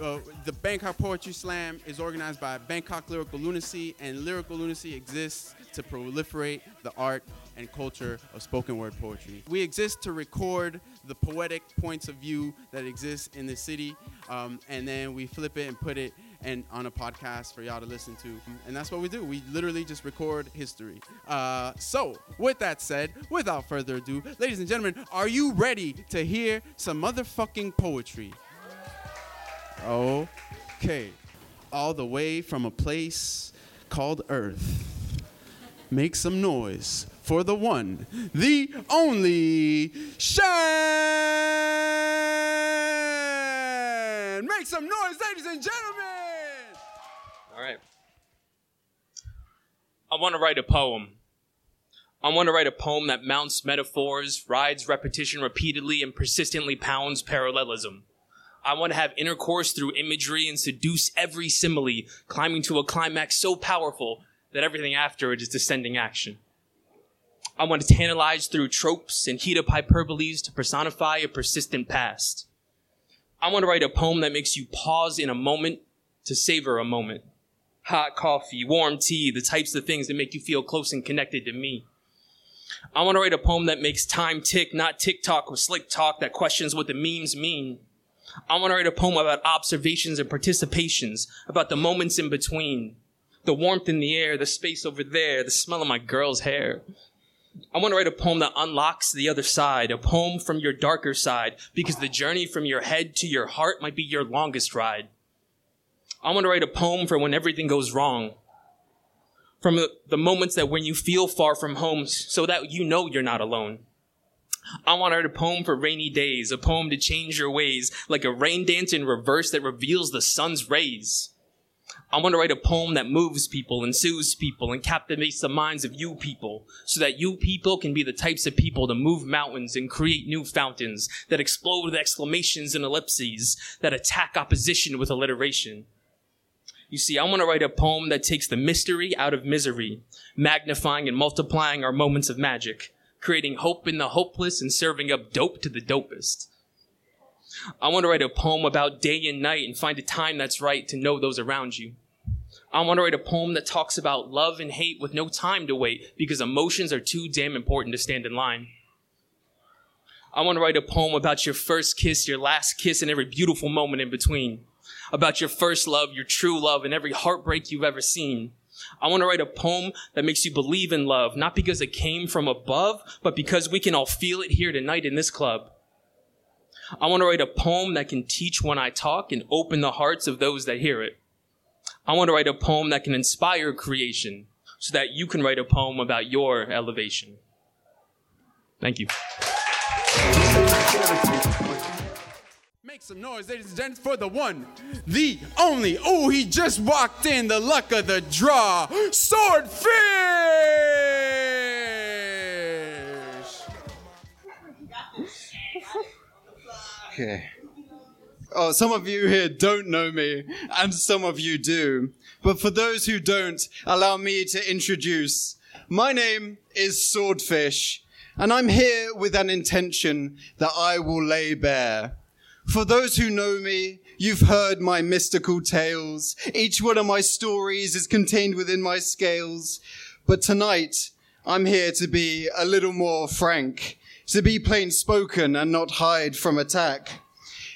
Uh, the Bangkok Poetry Slam is organized by Bangkok Lyrical Lunacy, and Lyrical Lunacy exists to proliferate the art and culture of spoken word poetry. We exist to record the poetic points of view that exist in the city, um, and then we flip it and put it and on a podcast for y'all to listen to. And that's what we do. We literally just record history. Uh, so, with that said, without further ado, ladies and gentlemen, are you ready to hear some motherfucking poetry? Okay. All the way from a place called Earth. Make some noise for the one, the only Shan! Make some noise, ladies and gentlemen! All right. I want to write a poem. I want to write a poem that mounts metaphors, rides repetition repeatedly, and persistently pounds parallelism. I want to have intercourse through imagery and seduce every simile, climbing to a climax so powerful that everything after it is descending action. I want to tantalize through tropes and heat up hyperboles to personify a persistent past. I want to write a poem that makes you pause in a moment to savor a moment. Hot coffee, warm tea, the types of things that make you feel close and connected to me. I want to write a poem that makes time tick, not TikTok with slick talk that questions what the memes mean. I want to write a poem about observations and participations, about the moments in between, the warmth in the air, the space over there, the smell of my girl's hair. I want to write a poem that unlocks the other side, a poem from your darker side, because the journey from your head to your heart might be your longest ride. I want to write a poem for when everything goes wrong. From the, moments that when you feel far from home, so that you know you're not alone. I want to write a poem for rainy days, a poem to change your ways, like a rain dance in reverse that reveals the sun's rays. I want to write a poem that moves people and soothes people and captivates the minds of you people so that you people can be the types of people to move mountains and create new fountains that explode with exclamations and ellipses that attack opposition with alliteration. You see, I want to write a poem that takes the mystery out of misery, magnifying and multiplying our moments of magic, creating hope in the hopeless and serving up dope to the dopest. I want to write a poem about day and night and find a time that's right to know those around you. I want to write a poem that talks about love and hate with no time to wait because emotions are too damn important to stand in line. I want to write a poem about your first kiss, your last kiss, and every beautiful moment in between. About your first love, your true love, and every heartbreak you've ever seen. I want to write a poem that makes you believe in love, not because it came from above, but because we can all feel it here tonight in this club. I want to write a poem that can teach when I talk and open the hearts of those that hear it. I want to write a poem that can inspire creation so that you can write a poem about your elevation. Thank you. Make some noise, ladies and gents, for the one, the only. Oh, he just walked in, the luck of the draw. Swordfish! Okay. Oh, some of you here don't know me, and some of you do. But for those who don't, allow me to introduce. My name is Swordfish, and I'm here with an intention that I will lay bare. For those who know me, you've heard my mystical tales. Each one of my stories is contained within my scales. But tonight, I'm here to be a little more frank, to be plain spoken and not hide from attack.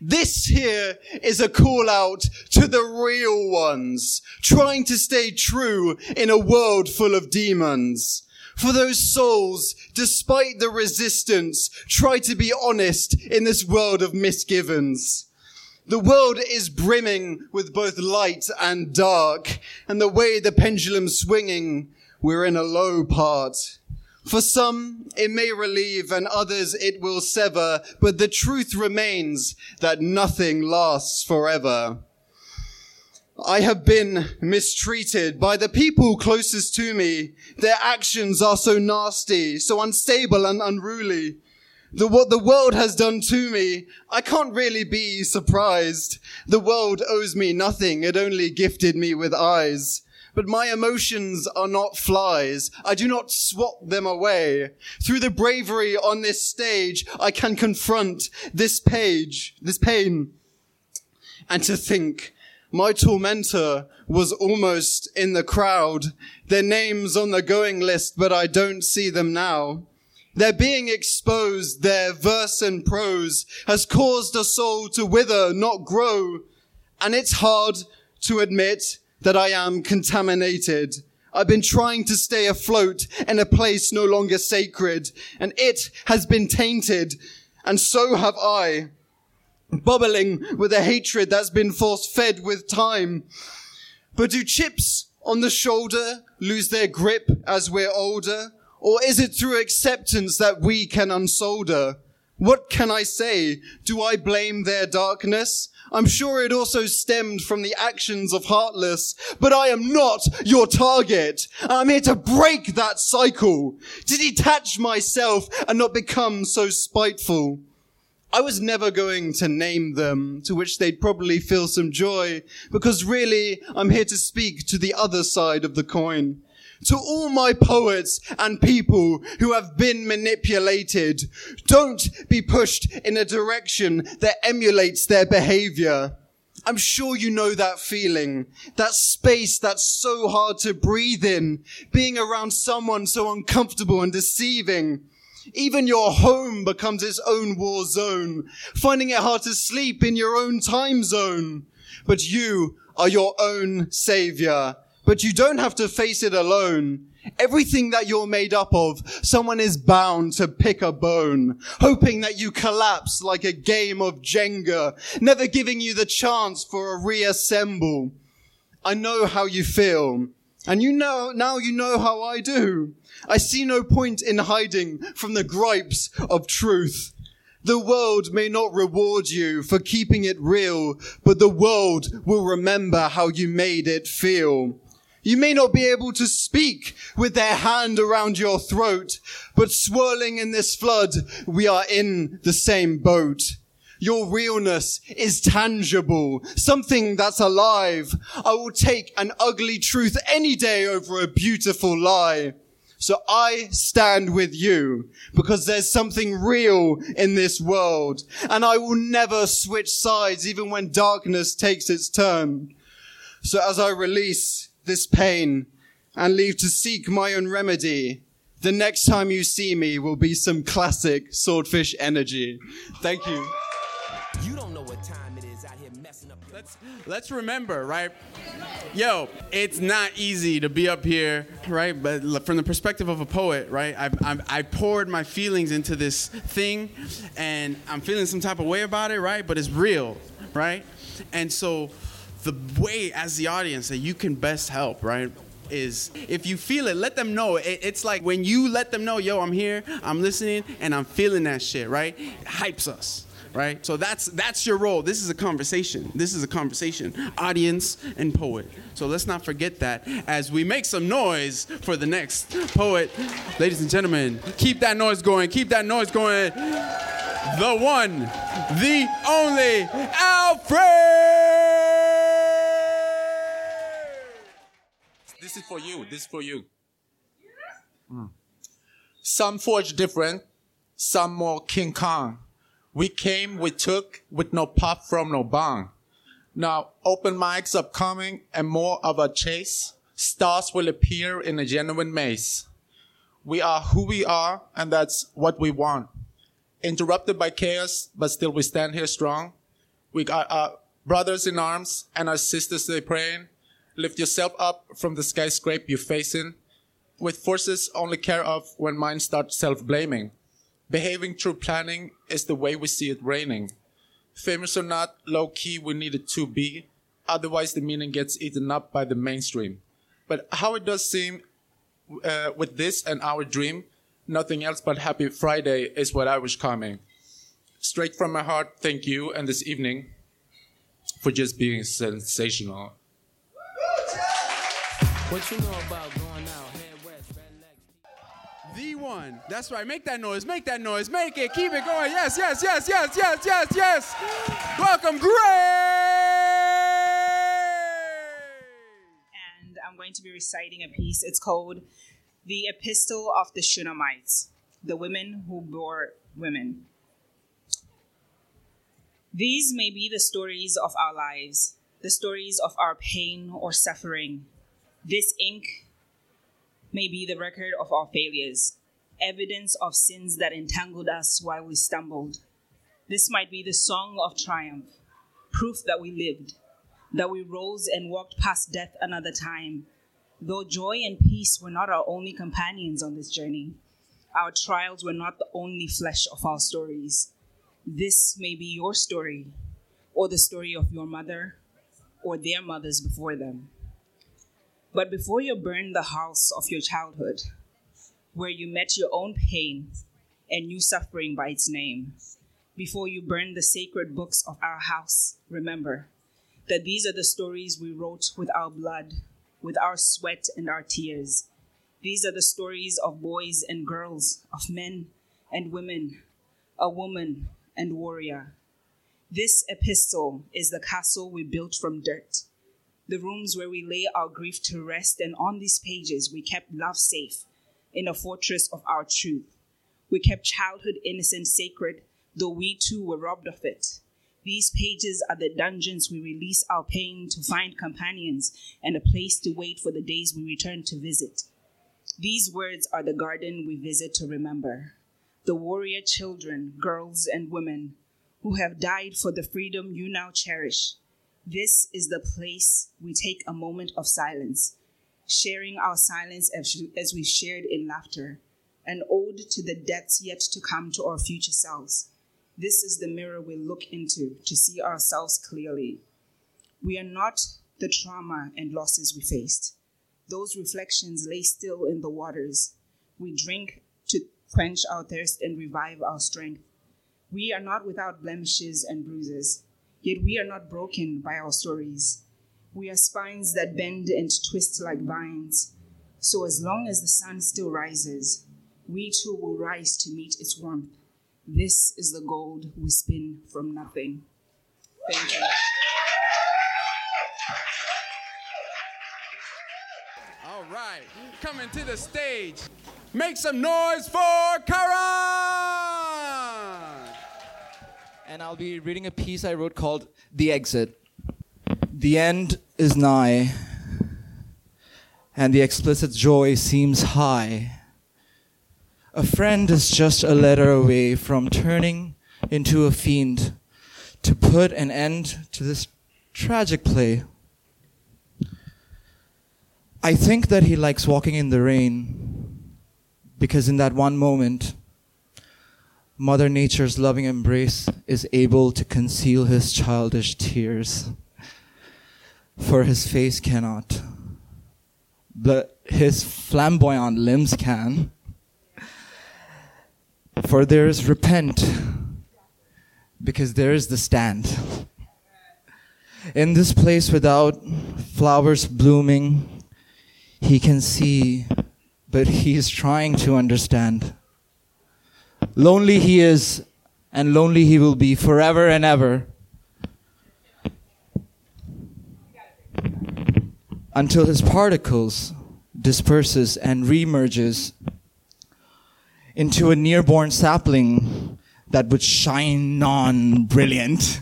This here is a call out to the real ones, trying to stay true in a world full of demons. For those souls, despite the resistance, try to be honest in this world of misgivings. The world is brimming with both light and dark, and the way the pendulum's swinging, we're in a low part. For some, it may relieve and others it will sever, but the truth remains that nothing lasts forever. I have been mistreated by the people closest to me. Their actions are so nasty, so unstable and unruly. The, what the world has done to me, I can't really be surprised. The world owes me nothing. It only gifted me with eyes. But my emotions are not flies. I do not swat them away. Through the bravery on this stage, I can confront this page, this pain. And to think my tormentor was almost in the crowd. Their names on the going list, but I don't see them now. They're being exposed, their verse and prose has caused a soul to wither, not grow. And it's hard to admit that I am contaminated. I've been trying to stay afloat in a place no longer sacred, and it has been tainted, and so have I bubbling with a hatred that's been force fed with time. But do chips on the shoulder lose their grip as we're older? Or is it through acceptance that we can unsolder? What can I say? Do I blame their darkness? I'm sure it also stemmed from the actions of Heartless, but I am not your target. I'm here to break that cycle, to detach myself and not become so spiteful. I was never going to name them, to which they'd probably feel some joy, because really, I'm here to speak to the other side of the coin. To all my poets and people who have been manipulated, don't be pushed in a direction that emulates their behavior. I'm sure you know that feeling, that space that's so hard to breathe in, being around someone so uncomfortable and deceiving. Even your home becomes its own war zone, finding it hard to sleep in your own time zone. But you are your own savior. But you don't have to face it alone. Everything that you're made up of, someone is bound to pick a bone, hoping that you collapse like a game of Jenga, never giving you the chance for a reassemble. I know how you feel. And you know, now you know how I do. I see no point in hiding from the gripes of truth. The world may not reward you for keeping it real, but the world will remember how you made it feel. You may not be able to speak with their hand around your throat, but swirling in this flood, we are in the same boat. Your realness is tangible, something that's alive. I will take an ugly truth any day over a beautiful lie. So I stand with you because there's something real in this world and I will never switch sides even when darkness takes its turn. So as I release this pain and leave to seek my own remedy, the next time you see me will be some classic swordfish energy. Thank you. You don't know what time it is out here messing up. Let's let's remember, right? Yo, it's not easy to be up here, right? But from the perspective of a poet, right? I, I, I poured my feelings into this thing, and I'm feeling some type of way about it, right? But it's real, right? And so, the way as the audience that you can best help, right? Is if you feel it, let them know. It, it's like when you let them know, yo, I'm here, I'm listening, and I'm feeling that shit, right? It hypes us right? So that's that's your role. This is a conversation. This is a conversation, audience and poet. So let's not forget that as we make some noise for the next poet. Ladies and gentlemen, keep that noise going. Keep that noise going. The one, the only Alfred. This is for you. This is for you. Mm. Some forge different, some more King Kong. We came, we took, with no pop from no bong. Now, open mics upcoming and more of a chase. Stars will appear in a genuine maze. We are who we are, and that's what we want. Interrupted by chaos, but still we stand here strong. We got our brothers in arms and our sisters they praying. Lift yourself up from the skyscraper you're facing. With forces only care of when minds start self-blaming. Behaving through planning is the way we see it raining. Famous or not, low key we need it to be. Otherwise the meaning gets eaten up by the mainstream. But how it does seem uh, with this and our dream, nothing else but happy Friday is what I was coming. Straight from my heart, thank you and this evening for just being sensational. What you know about The one. That's right. Make that noise. Make that noise. Make it. Keep it going. Yes, yes, yes, yes, yes, yes, yes. Welcome, Gray. and I'm going to be reciting a piece. It's called The Epistle of the Shunammite, the women who bore women. These may be the stories of our lives, the stories of our pain or suffering. This ink may be the record of our failures, evidence of sins that entangled us while we stumbled. This might be the song of triumph, proof that we lived, that we rose and walked past death another time. Though joy and peace were not our only companions on this journey, our trials were not the only flesh of our stories. This may be your story, or the story of your mother, or their mothers before them. But before you burn the house of your childhood, where you met your own pain and knew suffering by its name, before you burn the sacred books of our house, remember that these are the stories we wrote with our blood, with our sweat and our tears. These are the stories of boys and girls, of men and women, a woman and warrior. This epistle is the castle we built from dirt, the rooms where we lay our grief to rest, and on these pages we kept love safe in a fortress of our truth. We kept childhood innocence sacred, though we too were robbed of it. These pages are the dungeons we release our pain to find companions and a place to wait for the days we return to visit. These words are the garden we visit to remember. The warrior children, girls, and women who have died for the freedom you now cherish. This is the place we take a moment of silence, sharing our silence as, we shared in laughter, an ode to the debts yet to come to our future selves. This is the mirror we look into to see ourselves clearly. We are not the trauma and losses we faced. Those reflections lay still in the waters. We drink to quench our thirst and revive our strength. We are not without blemishes and bruises, yet we are not broken by our stories. We are spines that bend and twist like vines. So as long as the sun still rises, we too will rise to meet its warmth. This is the gold we spin from nothing. Thank you. All right, coming to the stage. Make some noise for Karan! And I'll be reading a piece I wrote called The Exit. The end is nigh, and the explicit joy seems high. A friend is just a letter away from turning into a fiend to put an end to this tragic play. I think that he likes walking in the rain because in that one moment, Mother Nature's loving embrace is able to conceal his childish tears. For his face cannot, but his flamboyant limbs can. For there is repent, because there is the stand. In this place without flowers blooming, he can see, but he is trying to understand. Lonely he is, and lonely he will be forever and ever. Until his particles disperses and remerges into a nearborn sapling that would shine on brilliant.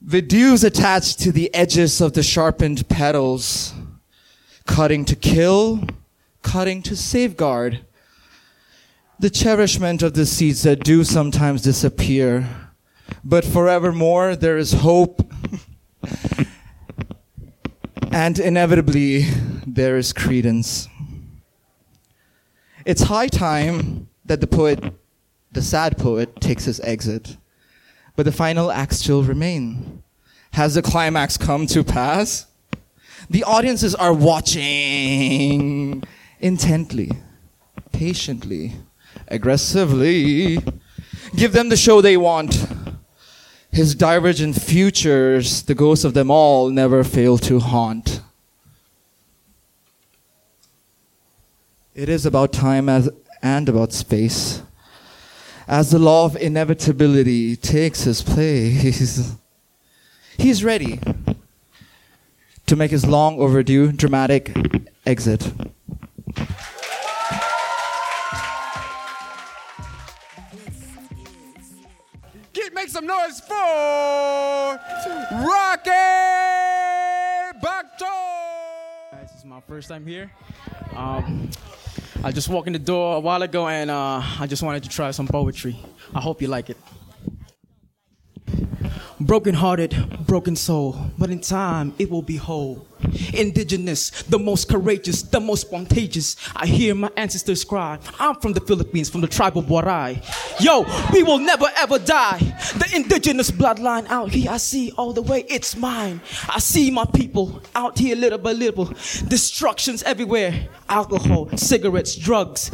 With dews attached to the edges of the sharpened petals, cutting to kill, cutting to safeguard. The cherishment of the seeds that do sometimes disappear, but forevermore there is hope. and inevitably there is credence. It's high time that the poet, the sad poet, takes his exit. But the final acts still remain. Has the climax come to pass? The audiences are watching intently, patiently, aggressively. Give them the show they want. His divergent futures, the ghosts of them all, never fail to haunt. It is about time as, and about space. As the law of inevitability takes his place, he's ready to make his long overdue dramatic exit. Is Make some noise for Rocky Bacto. This is my first time here. Um, I just walked in the door a while ago and uh, I just wanted to try some poetry. I hope you like it. Broken hearted, broken soul, but in time it will be whole. Indigenous, the most courageous, the most spontaneous. I hear my ancestors cry. I'm from the Philippines, from the tribe of Waray. Yo, we will never ever die. The indigenous bloodline out here, I see all the way, it's mine. I see my people out here little by little. Destructions everywhere. Alcohol, cigarettes, drugs.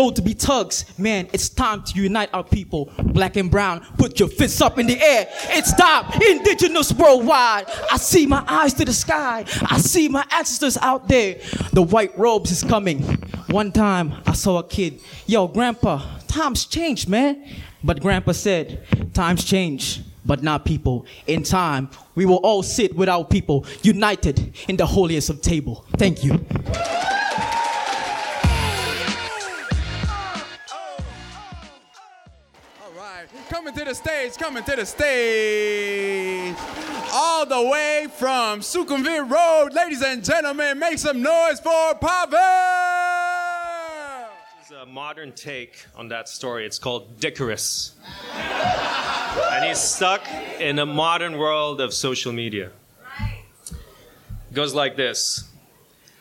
To be tugs. Man, it's time to unite our people. Black and brown, put your fists up in the air. It's time, indigenous worldwide. I see my eyes to the sky. I see my ancestors out there. The white robes is coming. One time I saw a kid. Yo, grandpa, times changed, man. But grandpa said, times change, but not people. In time, we will all sit with our people, united in the holiest of table. Thank you. The stage, coming to the stage. All the way from Sukhumvit Road, ladies and gentlemen, make some noise for Pavel. It's a modern take on that story. It's called Dickerus. and he's stuck in a modern world of social media. It Goes like this.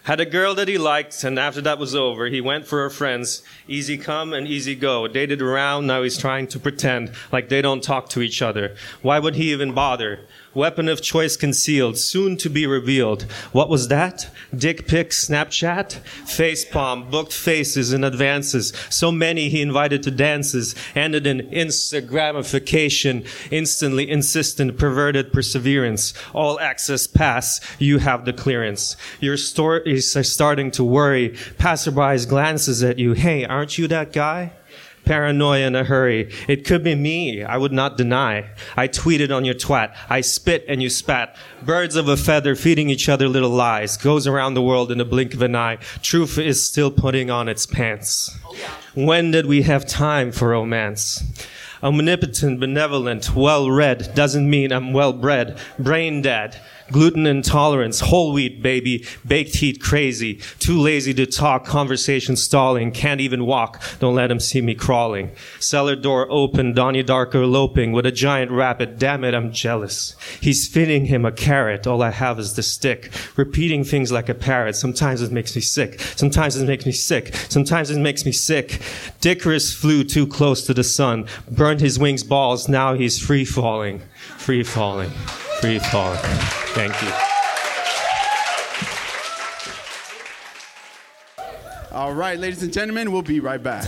Had a girl that he liked, and after that was over, he went for her friends. Easy come and easy go. Dated around, now he's trying to pretend like they don't talk to each other. Why would he even bother? Weapon of choice concealed, soon to be revealed. What was that? Dick pic, Snapchat? Facepalm, booked faces and advances. So many he invited to dances. Ended in Instagramification, instantly insistent, perverted perseverance. All access pass, you have the clearance. Your stories are uh, starting to worry. Passerbys glances at you. Hey, aren't you that guy? Paranoia in a hurry. It could be me. I would not deny. I tweeted on your twat. I spit and you spat. Birds of a feather feeding each other little lies. Goes around the world in a blink of an eye. Truth is still putting on its pants. When did we have time for romance? Omnipotent, benevolent, well read doesn't mean I'm well bred. Brain dead. Gluten intolerance, whole wheat baby, baked heat crazy, too lazy to talk, conversation stalling, can't even walk, don't let him see me crawling. Cellar door open, Donnie Darko eloping with a giant rabbit, damn it, I'm jealous. He's feeding him a carrot, all I have is the stick. Repeating things like a parrot, sometimes it makes me sick, sometimes it makes me sick, sometimes it makes me sick. Dickerus flew too close to the sun, burned his wings balls, now he's free falling, free falling, free falling. Thank you. All right, ladies and gentlemen, we'll be right back.